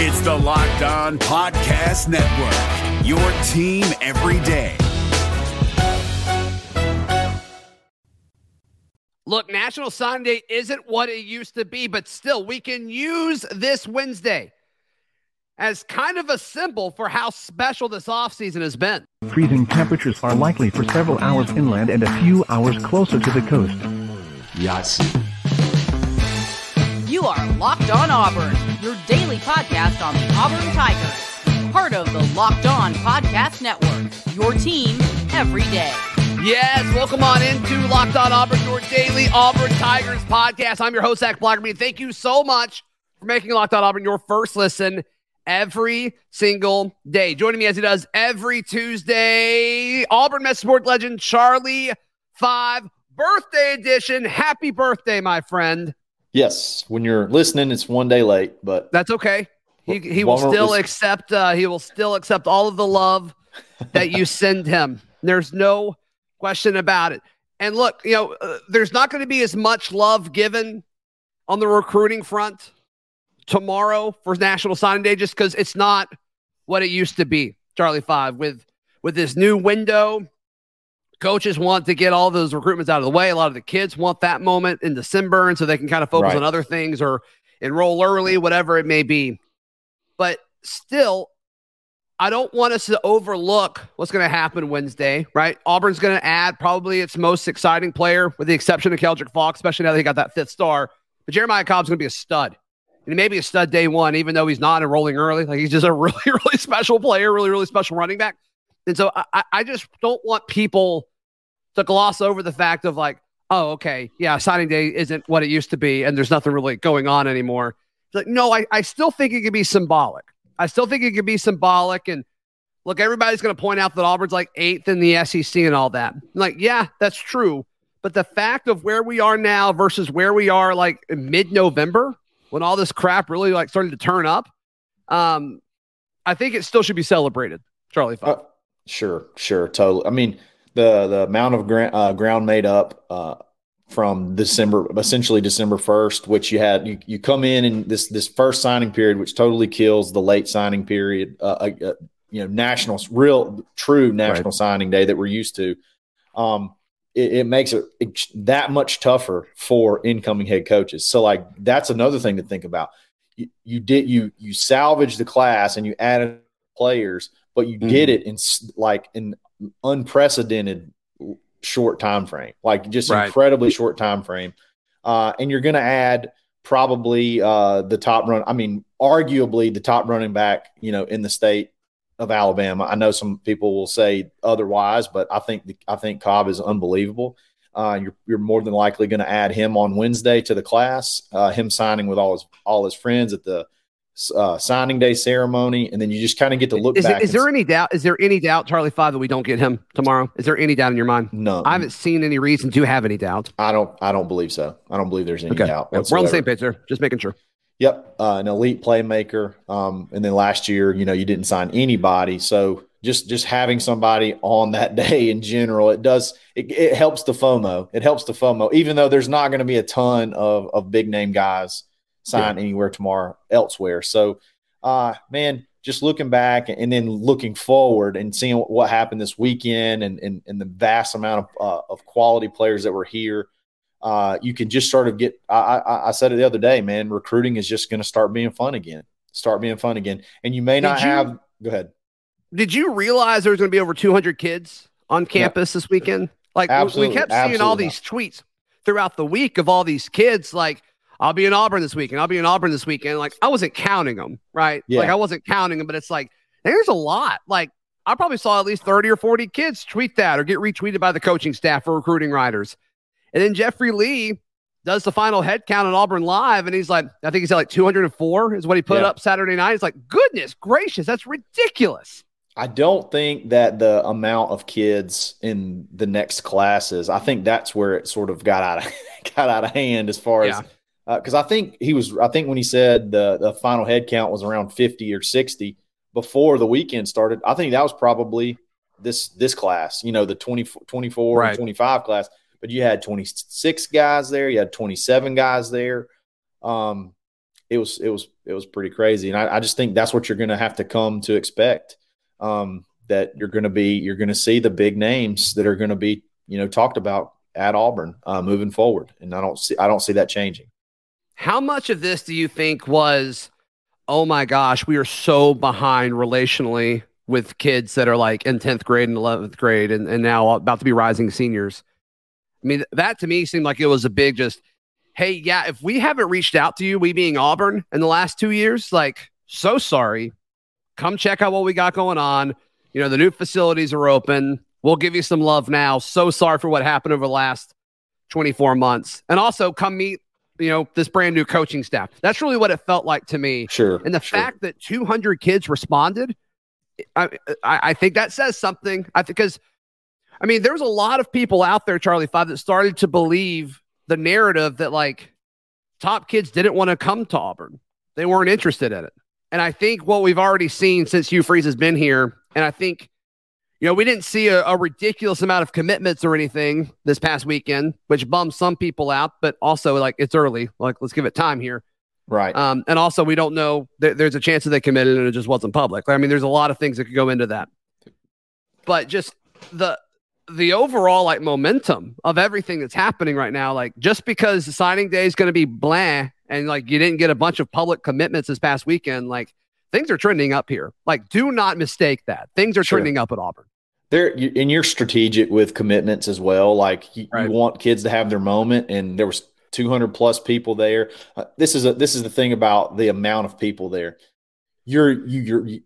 It's the Locked On Podcast Network, your team every day. Look, National Signing Day isn't what it used to be, but still, we can use this Wednesday as kind of a symbol for how special this offseason has been. Freezing temperatures are likely for several hours inland and a few hours closer to the coast. Yes. You are Locked On Auburn, your daily podcast on the Auburn Tigers. Part of the Locked On Podcast Network, your team every day. Yes, welcome on into Locked On Auburn, your daily Auburn Tigers podcast. I'm your host, Zac Blackerby. Thank you so much for making Locked On Auburn your first listen every single day. Joining me as he does every Tuesday, Auburn Met Sport legend Charlie Five, birthday edition. Happy birthday, my friend. Yes. When you're listening, it's one day late, but That's okay. He, he will still accept uh, he will still accept all of the love that you send him. There's no question about it. And look, you know, uh, there's not going to be as much love given on the recruiting front tomorrow for National Signing Day just because it's not what it used to be. Charlie Five with with this new window, coaches want to get all those recruitments out of the way. A lot of the kids want that moment in December, and so they can kind of focus Right. on other things or enroll early, whatever it may be. But still, I don't want us to overlook what's going to happen Wednesday, right? Auburn's going to add probably its most exciting player, with the exception of Keldric Faulk, especially now that he got that fifth star. But Jeremiah Cobb's going to be a stud. And he may be a stud day one, even though he's not enrolling early. Like he's just a really, really special player, really, really special running back. And so I, I- just don't want people to gloss over the fact of like, oh, okay, yeah, signing day isn't what it used to be, and there's nothing really going on anymore. It's like, no, I, I still think it could be symbolic. I still think it could be symbolic. And look, everybody's going to point out that Auburn's like eighth in the SEC and all that. I'm like, yeah, that's true. But the fact of where we are now versus where we are like mid November, when all this crap really like started to turn up, um, I think it still should be celebrated. Charlie. Uh, sure, sure, totally. I mean, the the amount of gra- uh, ground made up uh, from December, essentially December first, which you had you, you come in in this this first signing period, which totally kills the late signing period. Uh, uh, uh, you know, national, real, true national signing day that we're used to. Um, it, it makes it ex- that much tougher for incoming head coaches. So, like, that's another thing to think about. You, you did you you salvaged the class and you added players, but you Mm-hmm. did it in like an unprecedented short time frame, like just Right. incredibly short time frame. Uh, and you're going to add probably uh, the top run. I mean, arguably the top running back, you know, in the state of Alabama. I know some people will say otherwise, but I think the, I think Cobb is unbelievable. Uh, you're you're more than likely going to add him on Wednesday to the class. Uh, him signing with all his all his friends at the uh, signing day ceremony, and then you just kind of get to look Is, back. it, is and there any doubt? Is there any doubt, Charlie Five, that we don't get him tomorrow? Is there any doubt in your mind? No, I haven't seen any reason to have any doubt. I don't. I don't believe so. I don't believe there's any Okay, doubt. Yeah, we're on the same page there. Just making sure. Yep, uh, an elite playmaker. Um, and then last year, you know, you didn't sign anybody, so just just having somebody on that day in general, it does it, it helps the FOMO. It helps the FOMO, even though there's not going to be a ton of of big name guys sign anywhere tomorrow elsewhere. So, uh, man, just looking back and then looking forward and seeing what, happened this weekend and, and and the vast amount of uh, of quality players that were here uh, you can just sort of get. I, I, I said it the other day, man. Recruiting is just going to start being fun again. Start being fun again, and you may Did not you- have. Go ahead. Did you realize there was going to be over 200 kids on campus this weekend? Like we- Absolutely, we kept seeing all these tweets throughout the week of all these kids. Like I'll be in Auburn this weekend. I'll be in Auburn this weekend. Like I wasn't counting them, right? Yeah. Like I wasn't counting them, but it's like there's a lot. Like I probably saw at least 30 or 40 kids tweet that or get retweeted by the coaching staff for recruiting writers. And then Jeffrey Lee does the final head count on Auburn Live, and he's like, I think he said like 204 is what he put Yeah. up Saturday night. He's like, goodness gracious, that's ridiculous. I don't think that the amount of kids in the next classes. I think that's where it sort of got out of got out of hand as far Yeah. as because I think he was. I think when he said the the final head count was around fifty or sixty before the weekend started. I think that was probably this this class. You know, the 20, 24 Right. and twenty five class. But you had twenty six guys there. You had twenty seven guys there. Um, it was it was it was pretty crazy. And I, I just think that's what you're going to have to come to expect. Um, that you're going to be you're going to see the big names that are going to be you know talked about at Auburn uh, moving forward, and I don't see I don't see that changing. How much of this do you think was, oh my gosh, we are so behind relationally with kids that are like in 10th grade and 11th grade and, and now about to be rising seniors? I mean, that to me seemed like it was a big just, hey, yeah, if we haven't reached out to you, we being Auburn in the last two years, like, so sorry. Come check out what we got going on. You know, the new facilities are open. We'll give you some love now. So sorry for what happened over the last 24 months. And also come meet, you know, this brand new coaching staff. That's really what it felt like to me. Sure. And the sure. fact that 200 kids responded, I, I, I think that says something. I think because, I mean, there's a lot of people out there, Charlie Five, that started to believe the narrative that like top kids didn't want to come to Auburn. They weren't interested in it. And I think what we've already seen since Hugh Freeze has been here, and I think, you know, we didn't see a, a ridiculous amount of commitments or anything this past weekend, which bums some people out, but also like it's early. Like, let's give it time here. Right. Um, and also, we don't know. Th- there's a chance that they committed and it just wasn't public. I mean, there's a lot of things that could go into that. But just the the overall like momentum of everything that's happening right now, like just because the signing day is going to be blah and like you didn't get a bunch of public commitments this past weekend, like things are trending up here. Like, do not mistake that things are Sure. trending up at Auburn. there and you're strategic with commitments as well like you, Right. you want kids to have their moment and there was 200 plus people there uh, this is a this is the thing about the amount of people there you're you, you're you,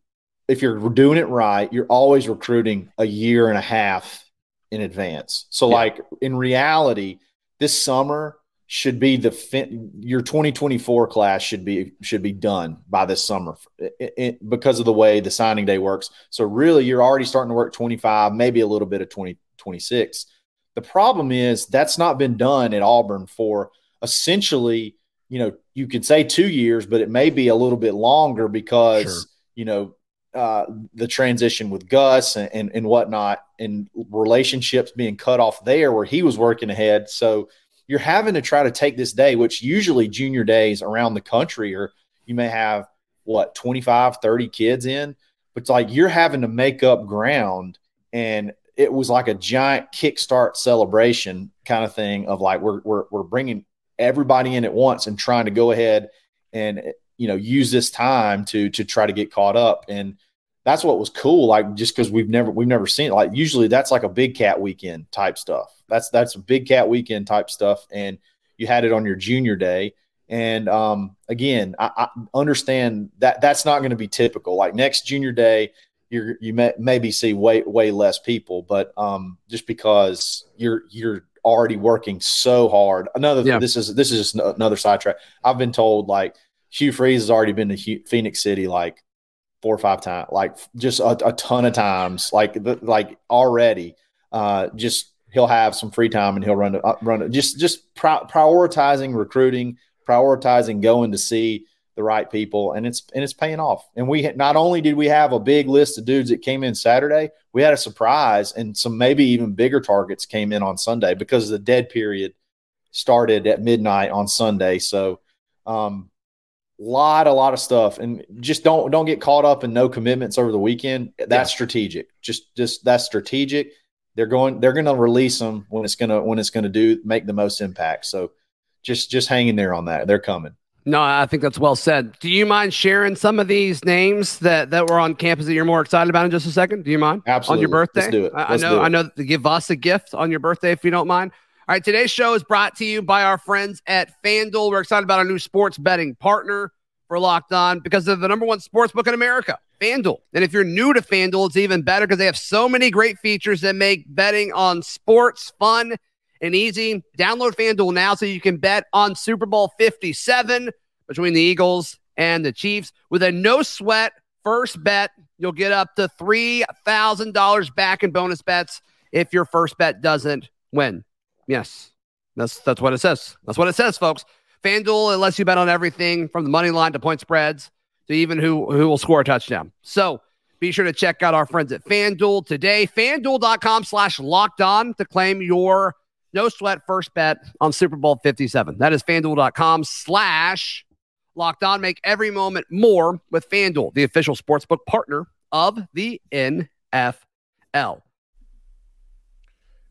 if you're doing it right you're always recruiting a year and a half in advance so Yeah. like in reality this summer should be the fin- your 2024 class should be should be done by this summer it, it, because of the way the signing day works. So really you're already starting to work 25 maybe a little bit of 2026 the problem is that's not been done at auburn for essentially you know you could say two years but it may be a little bit longer because Sure. you know uh, the transition with gus and, and and whatnot and relationships being cut off there where he was working ahead. So you're having to try to take this day, which usually junior days around the country are you may have what 25, 30 kids in, but it's like you're having to make up ground. And it was like a giant kickstart celebration kind of thing of like we're we're we're bringing everybody in at once and trying to go ahead and you know use this time to to try to get caught up and that's what was cool like just because we've never we've never seen it. Like usually that's like a big cat weekend type stuff. That's that's a big cat weekend type stuff and you had it on your junior day. And um, again I, I understand that that's not going to be typical. Like next junior day you're you may maybe see way way less people but um, just because you're you're already working so hard. Another Yeah. this is this is just another sidetrack. I've been told like hugh freeze has already been to Phenix City like four or five times, like just a, a ton of times, like like already. Uh, just he'll have some free time and he'll run it, uh, run it. Just just pri- prioritizing recruiting, prioritizing going to see the right people, and it's and it's paying off. And we not only did we have a big list of dudes that came in Saturday, we had a surprise, and some maybe even bigger targets came in on Sunday because the dead period started at midnight on Sunday. So. Um, lot a lot of stuff and just don't don't get caught up in no commitments over the weekend that's Yeah. strategic just just that's strategic they're going they're going to release them when it's going to when it's going to do make the most impact so just just hanging there on that they're coming No, I think that's well said. Do you mind sharing some of these names that that were on campus that you're more excited about in just a second? Do you mind? Absolutely. On your birthday? Let's do it. I, I Let's know. I know. To give us a gift on your birthday, if you don't mind. All right. Today's show is brought to you by our friends at FanDuel. We're excited about our new sports betting partner for Locked On because they're the number one sports book in America, FanDuel. And if you're new to FanDuel, it's even better because they have so many great features that make betting on sports fun and easy. Download FanDuel now so you can bet on Super Bowl 57 between the Eagles and the Chiefs with a no sweat first bet. You'll get up to $3,000 back in bonus bets if your first bet doesn't win. Yes, that's that's what it says. That's what it says, folks. FanDuel it lets you bet on everything from the money line to point spreads to even who who will score a touchdown. So be sure to check out our friends at FanDuel today. FanDuel.com slash locked on to claim your no sweat first bet on Super Bowl 57. That is FanDuel.com slash Locked On, make every moment more with FanDuel, the official sportsbook partner of the NFL.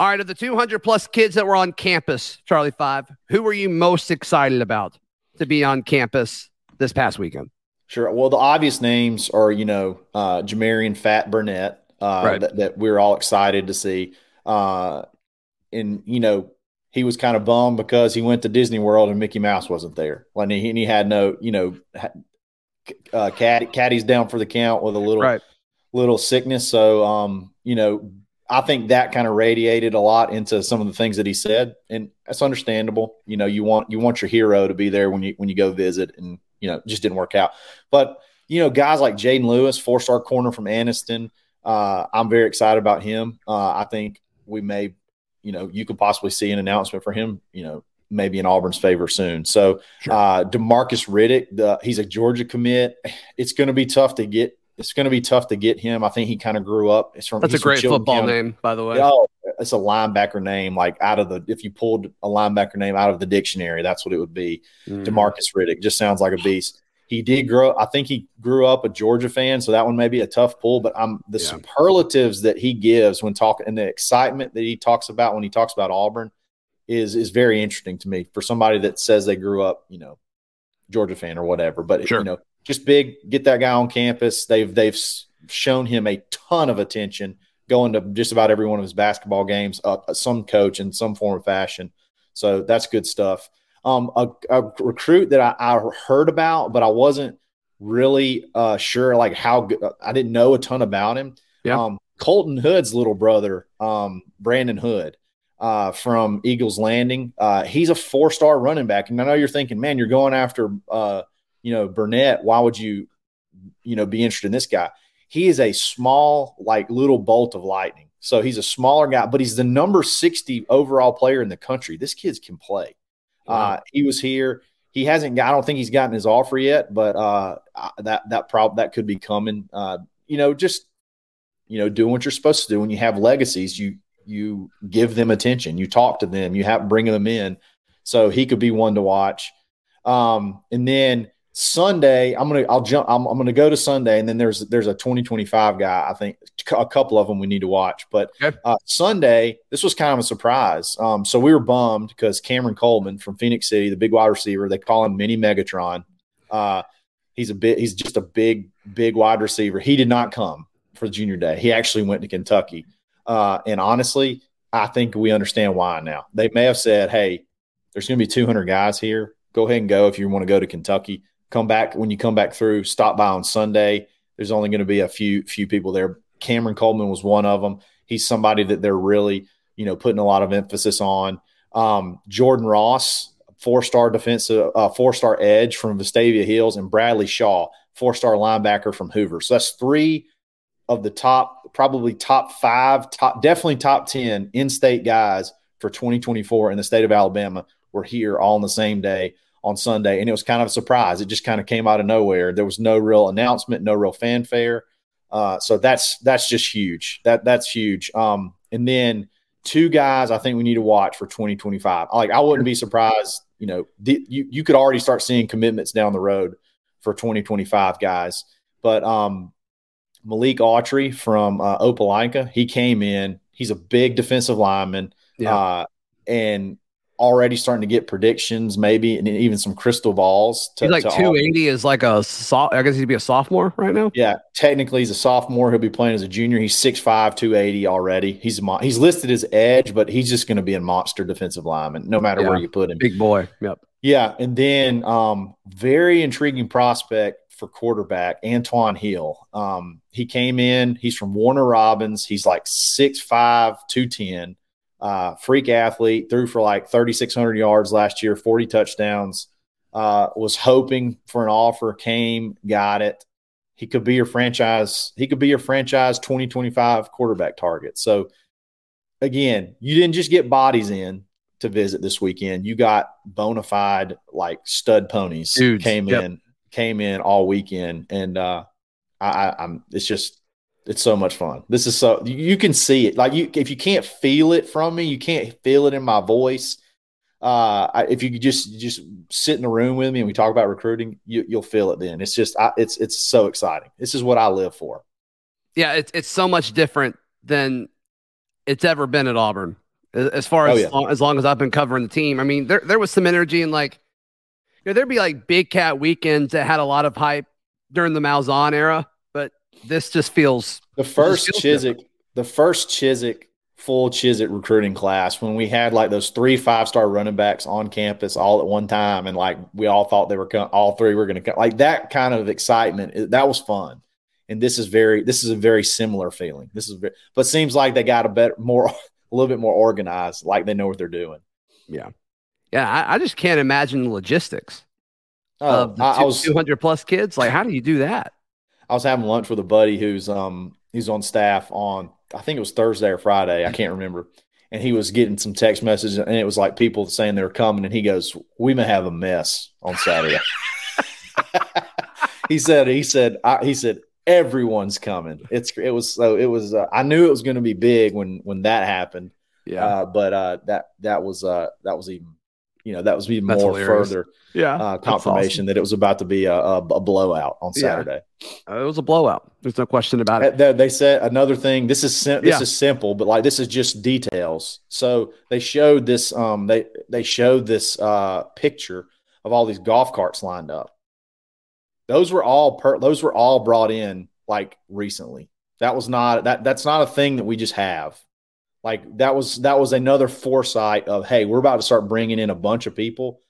All right, of the 200 plus kids that were on campus, Charlie Five, who were you most excited about to be on campus this past weekend? Sure. Well, the obvious names are, you know, uh, Jamarian Fat Burnett, uh, Right. that, that we're all excited to see. Uh, and, you know, he was kind of bummed because he went to Disney World and Mickey Mouse wasn't there. Like, and he, and he had no, you know, uh, Caddy, Caddy's down for the count with a little, Right. little sickness. So, um, you know, I think that kind of radiated a lot into some of the things that he said, and that's understandable. You know, you want you want your hero to be there when you when you go visit, and you know, just didn't work out. But you know, guys like Jaden Lewis, four star corner from Anniston, uh, I'm very excited about him. Uh, I think we may, you know, you could possibly see an announcement for him. You know, maybe in Auburn's favor soon. So, Sure. uh, Demarcus Riddick, the, he's a Georgia commit. It's going to be tough to get. It's going to be tough to get him. I think he kind of grew up. It's from That's a great football County. name, by the way. Oh, it's a linebacker name, like out of the if you pulled a linebacker name out of the dictionary, that's what it would be. Mm. Demarcus Riddick just sounds like a beast. He did grow. I think he grew up a Georgia fan, so that one may be a tough pull. But I'm the Yeah. superlatives that he gives when talking and the excitement that he talks about when he talks about Auburn is is very interesting to me for somebody that says they grew up, you know, Georgia fan or whatever. But Sure. you know, just big. Get that guy on campus. They've they've shown him a ton of attention going to just about every one of his basketball games. Uh, some coach in some form or fashion. So that's good stuff. Um, a, a recruit that I, I heard about, but I wasn't really uh, sure like how good. I didn't know a ton about him. Yeah. Um, Colton Hood's little brother, um, Brandon Hood, uh, from Eagles Landing. Uh, he's a four-star running back, and I know you're thinking, man, you're going after, uh, you know, Burnett. Why would you, you know, be interested in this guy? He is a small, like little bolt of lightning. So he's a smaller guy, but he's the number 60 overall player in the country. This kid can play. Uh, he was here. He hasn't got, I don't think he's gotten his offer yet, but uh, that, that prob that could be coming. Uh, you know, just, you know, doing what you're supposed to do. When you have legacies, you, you give them attention, you talk to them, you have bringing them in. So he could be one to watch. Um, and then Sunday, I'm gonna I'll jump. I'm, I'm gonna go to Sunday, and then there's there's a 2025 guy. I think a couple of them we need to watch. But Okay. uh, Sunday, this was kind of a surprise. Um, so we were bummed because Cameron Coleman from Phenix City, the big wide receiver, they call him Mini Megatron. Uh, he's a bit. He's just a big big wide receiver. He did not come for the junior day. He actually went to Kentucky. Uh, and honestly, I think we understand why now. They may have said, "Hey, there's going to be 200 guys here. Go ahead and go if you want to go to Kentucky. Come back when you come back through. Stop by on Sunday. There's only going to be a few few people there. Cameron Coleman was one of them. He's somebody that they're really you know putting a lot of emphasis on. Um, Jordan Ross, four star defensive, uh, four star edge from Vestavia Hills, and Bradley Shaw, four star linebacker from Hoover. So that's three of the top, probably top five, top definitely top ten in state guys for 2024 in the state of Alabama were here all on the same day on Sunday. And it was kind of a surprise. It just kind of came out of nowhere. There was no real announcement, no real fanfare. Uh, so that's that's just huge. That that's huge. Um, and then two guys I think we need to watch for 2025. Like I wouldn't be surprised, you know, the, you you could already start seeing commitments down the road for 2025 guys. But um, Malik Autry from uh, Opelika, he came in. He's a big defensive lineman, Yeah. uh, and already starting to get predictions, maybe, and even some crystal balls. To, He's like to all- 280 is like a I guess he'd be a sophomore right now. yeah, technically he's a sophomore. He'll be playing as a junior. He's 6'5", 280 already. He's a he's listed as edge, but he's just going to be a monster defensive lineman, no matter where you put him. Big boy. Yep. Yeah, and then um, very intriguing prospect for quarterback Antwann Hill. Um, he came in. He's from Warner Robins. He's like 6'5", 210. Uh, freak athlete. Threw for like thirty six hundred yards last year, forty touchdowns. Uh, was hoping for an offer, came, got it. He could be your franchise. He could be your franchise 2025 quarterback target. So again, you didn't just get bodies in to visit this weekend. You got bona fide like stud ponies Dudes, came yep. in, came in all weekend, and uh, I, I, I'm. It's just, it's so much fun. This is so you can see it. Like you, if you can't feel it from me, you can't feel it in my voice. Uh, I, if you just just sit in the room with me and we talk about recruiting, you, you'll feel it. Then it's just, I, it's it's so exciting. This is what I live for. Yeah, it's it's so much different than it's ever been at Auburn. As as far Oh, as yeah. long, as long as I've been covering the team, I mean, there there was some energy and like, you know, there'd be like big cat weekends that had a lot of hype during the Malzahn era, this just feels The first feels Chizik, the first Chizik full Chizik recruiting class when we had like those three five star running backs on campus all at one time, and like we all thought they were co- all three were going to come. Like that kind of excitement, that was fun. And this is very, this is a very similar feeling. This is, very, but seems like they got a better, more, a little bit more organized, like they know what they're doing. yeah, yeah. I, I just can't imagine the logistics Oh, of the I, I was, 200 plus kids. Like, how do you do that? I was having lunch with a buddy who's um he's on staff on I think it was Thursday or Friday, I can't remember. And he was getting some text messages and it was like people saying they were coming and he goes, "We may have a mess on Saturday." he said he said I, he said everyone's coming. It's it was so it was uh, I knew it was going to be big when when that happened. Yeah, Uh, but uh that that was uh that was even you know that was even That's more hilarious. further yeah. uh, That's confirmation that it was about to be a, a, a blowout on Saturday. awesome. Uh, it was a blowout. There's no question about it. Uh, They, they said another thing. This is sim- this Yeah. is simple, but like this is just details. So they showed this. Um, they they showed this uh picture of all these golf carts lined up. Those were all per. Those were all brought in like recently. That was not that. That's not a thing that we just have. Like that was that was another foresight of hey, we're about to start bringing in a bunch of people.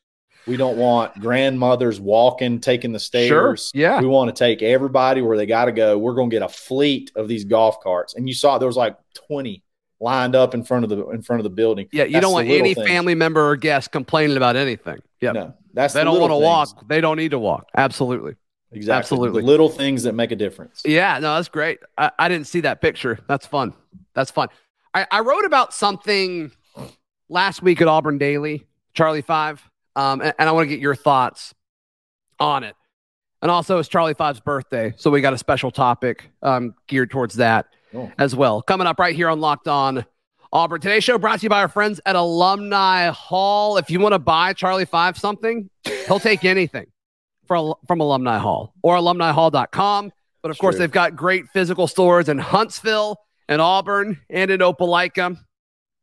We don't want grandmothers walking, taking the Sure. stairs. Yeah. We want to take everybody where they got to go. We're going to get a fleet of these golf carts. And you saw there was like 20 lined up in front of the in front of the building. Yeah, you That's don't want any things. family member or guest complaining about anything. Yeah, No, that's they the don't want to walk. They don't need to walk. Absolutely. Exactly. Absolutely. The little things that make a difference. Yeah, no, that's great. I, I didn't see that picture. That's fun. That's fun. I, I wrote about something last week at Auburn Daily, Charlie Five, um, and, and I want to get your thoughts on it. And also, it's Charlie Five's birthday, so we got a special topic um, geared towards that Oh. as well. Coming up right here on Locked On Auburn. Today's show brought to you by our friends at Alumni Hall. If you want to buy Charlie Five something, he'll take anything from, from Alumni Hall or alumnihall.com. But of course, they've got great physical stores in Huntsville and Auburn and in Opelika.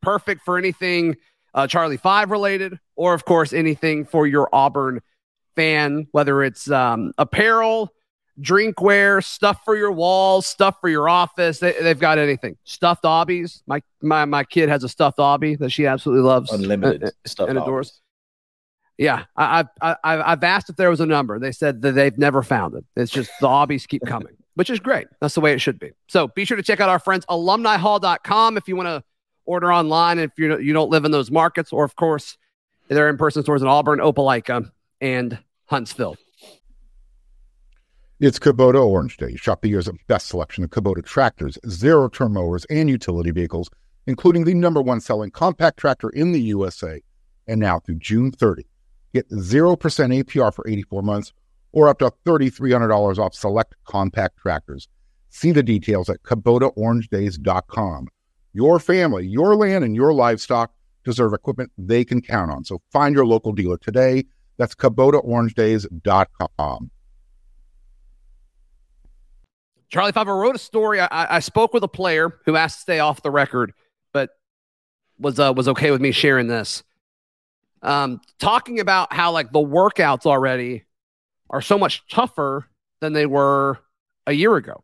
Perfect for anything uh, Charlie Five related, or of course, anything for your Auburn fan, whether it's um, apparel, drinkware, stuff for your walls, stuff for your office. They, they've got anything. Stuffed Aubies. My my my kid has a stuffed Aubie that she absolutely loves. Unlimited stuff. and adores. Yeah, I, I've I, I've I've asked if there was a number. They said that they've never found it. It's just the hobbies keep coming, which is great. That's the way it should be. So be sure to check out our friends alumnihall.com if you want to order online. And if you you don't live in those markets, or of course, they're in person stores in Auburn, Opelika, and Huntsville. It's Kubota Orange Day. Shop the year's best selection of Kubota tractors, zero turn mowers, and utility vehicles, including the number one selling compact tractor in the USA. And now through June 30, get 0% APR for 84 months or up to $3,300 off select compact tractors. See the details at KubotaOrangeDays.com. Your family, your land, and your livestock deserve equipment they can count on. So find your local dealer today. That's KubotaOrangeDays.com. Charlie Five, I wrote a story. I, I spoke with a player who asked to stay off the record, but was uh, was okay with me sharing this. Um, talking about how like the workouts already are so much tougher than they were a year ago.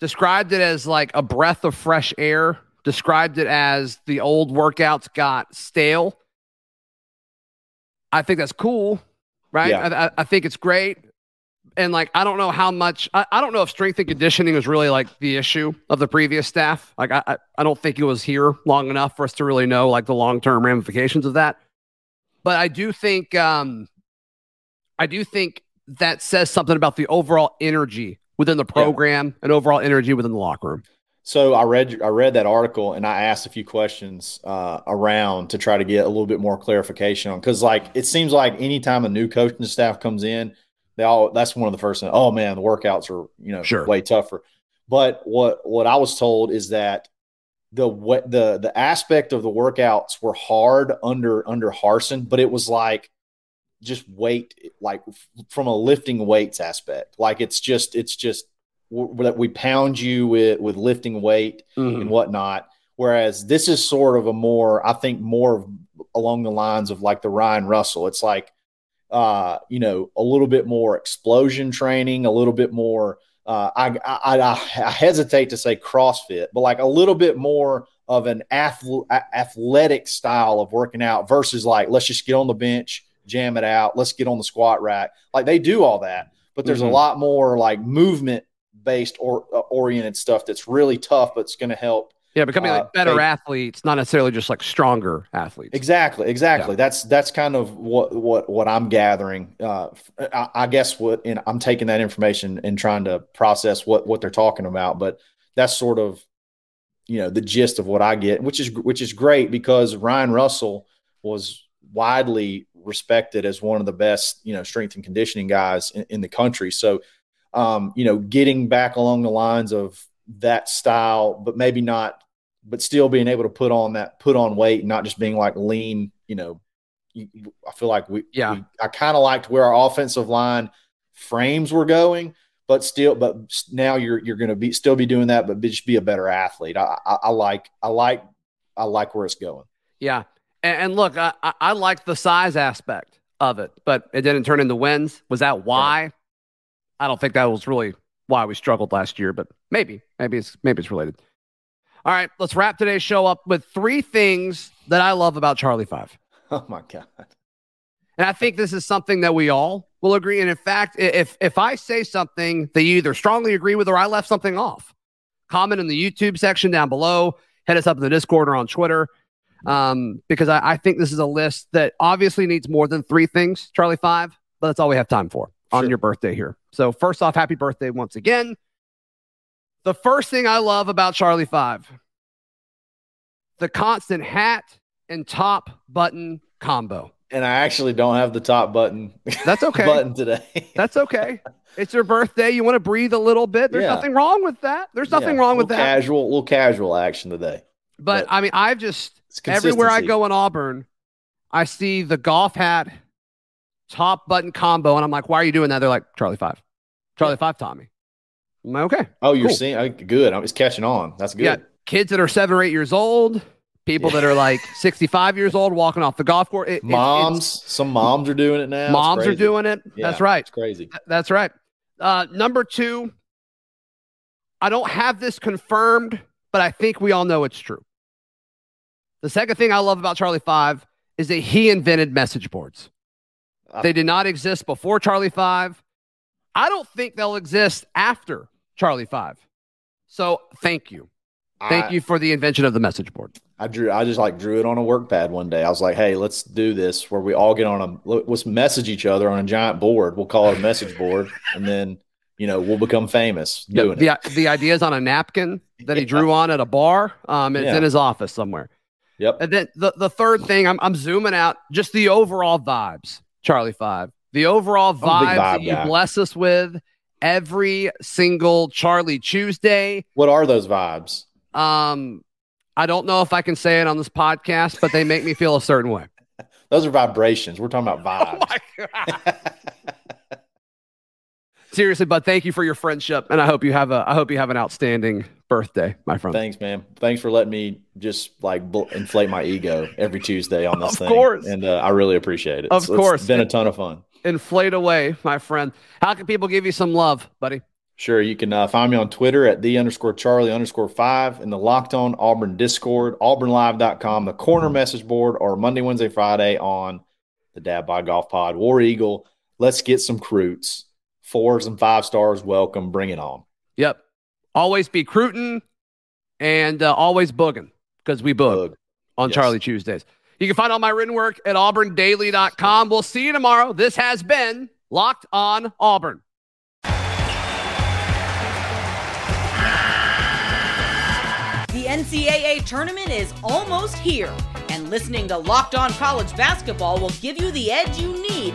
Described it as like a breath of fresh air. Described it as the old workouts got stale. I think that's cool, right? Yeah. I, I, I think it's great and like I don't know how much I, I don't know if strength and conditioning was really like the issue of the previous staff. Like I I, I don't think it was here long enough for us to really know like the long term ramifications of that. But I do think um I do think that says something about the overall energy within the program and overall energy within the locker room. So I read I read that article and I asked a few questions uh, around to try to get a little bit more clarification on because like it seems like anytime a new coaching staff comes in, they all that's one of the first things. Oh man, the workouts are you know Sure. way tougher. But what what I was told is that the what the the aspect of the workouts were hard under under Harsin, but it was like just weight like from a lifting weights aspect. Like it's just it's just that we pound you with with lifting weight and whatnot. Whereas this is sort of a more, I think, more of along the lines of like the Ryan Russell. It's like, uh, you know, a little bit more explosion training, a little bit more. Uh, I, I I I hesitate to say CrossFit, but like a little bit more of an athle- a- athletic style of working out versus like let's just get on the bench, jam it out, let's get on the squat rack. Like they do all that, but there's Mhm. a lot more like movement based or uh, oriented stuff that's really tough, but it's going to help Yeah, becoming Uh, like better they- athletes, not necessarily just like stronger athletes. Exactly, exactly. Yeah. That's that's kind of what what what I'm gathering. Uh, I, I guess what and I'm taking that information and trying to process what what they're talking about. But that's sort of you know the gist of what I get, which is which is great because Ryan Russell was widely respected as one of the best you know strength and conditioning guys in, in the country. So um, you know, getting back along the lines of that style, but maybe not but still being able to put on that put on weight and not just being like lean you know i feel like we, Yeah. we- i kind of liked where our offensive line frames were going but still but now you're you're going to be still be doing that but be, just be a better athlete I, I i like i like i like where it's going Yeah. And, and look, I, I, I like the size aspect of it, but it didn't turn into wins. Was that why? I don't think that was really why we struggled last year, but maybe, maybe it's maybe it's related. All right, let's wrap today's show up with three things that I love about Charlie Five. oh my god And I think this is something that we all will agree. And in fact, if if I say something that you either strongly agree with or I left something off, comment in the YouTube section down below. Hit us up in the Discord or on Twitter. Um, because I, I think this is a list that obviously needs more than three things, Charlie Five, but that's all we have time for on Sure. your birthday here. So first off, happy birthday once again. The first thing I love about Charlie Five, the constant hat and top button combo. and i actually don't have the top button That's okay. button today That's okay. It's your birthday. You want to breathe a little bit. There's Yeah. nothing wrong with that. There's nothing Yeah, wrong with that. casual little casual action today but but- I mean, I've just everywhere I go in Auburn, I see the golf hat, top button combo, and I'm like, "Why are you doing that?" They're like, "Charlie Five, Charlie Five, Tommy." I'm like, okay. oh you're Cool. seeing oh, good it's catching on that's good Yeah, kids that are seven or eight years old, people that are like 65 years old walking off the golf course. It- it- moms some moms are doing it now moms are doing it. Yeah, That's right. it's crazy That's right. Uh, number two, I don't have this confirmed, but I think we all know it's true. The second thing I love about Charlie Five is that he invented message boards. They did not exist before Charlie Five. I don't think they'll exist after Charlie Five. So thank you. Thank I- you for the invention of the message board. I drew. I just like drew it on a work pad one day. I was like, "Hey, let's do this where we all get on a let's message each other on a giant board. We'll call it a message board, and then you know we'll become famous doing the, it." the idea is on a napkin that he drew on at a bar. Um, it's Yeah. in his office somewhere. Yep. And then the, the third thing, I'm, I'm zooming out, just the overall vibes, Charlie Five. The overall vibes that you guy. bless us with every single Charlie Tuesday. What are those vibes? Um, I don't know if I can say it on this podcast, but they make me feel a certain way. Those are vibrations. We're talking about Oh vibes. my God. Seriously, but thank you for your friendship, and I hope you have a I hope you have an outstanding birthday, my friend. Thanks, man. Thanks for letting me just like bl- inflate my ego every Tuesday on this Of thing. Of course. and uh, I really appreciate it. Of It's- course. it's been a ton of fun. Inflate away, my friend. How can people give you some love, buddy? Sure. You can uh, find me on Twitter at the underscore Charlie underscore five in the Locked On Auburn Discord, auburnlive.com, the corner message board, or Monday, Wednesday, Friday on the Dad by Golf Pod, War Eagle. Let's get some recruits. Fours and five stars. Welcome. Bring it on. Yep. Always be cruiting and uh, always booging because we boog Bug. on Yes. Charlie Tuesdays. You can find all my written work at auburndaily.com. We'll see you tomorrow. This has been Locked on Auburn. The NCAA tournament is almost here, and listening to Locked On College Basketball will give you the edge you need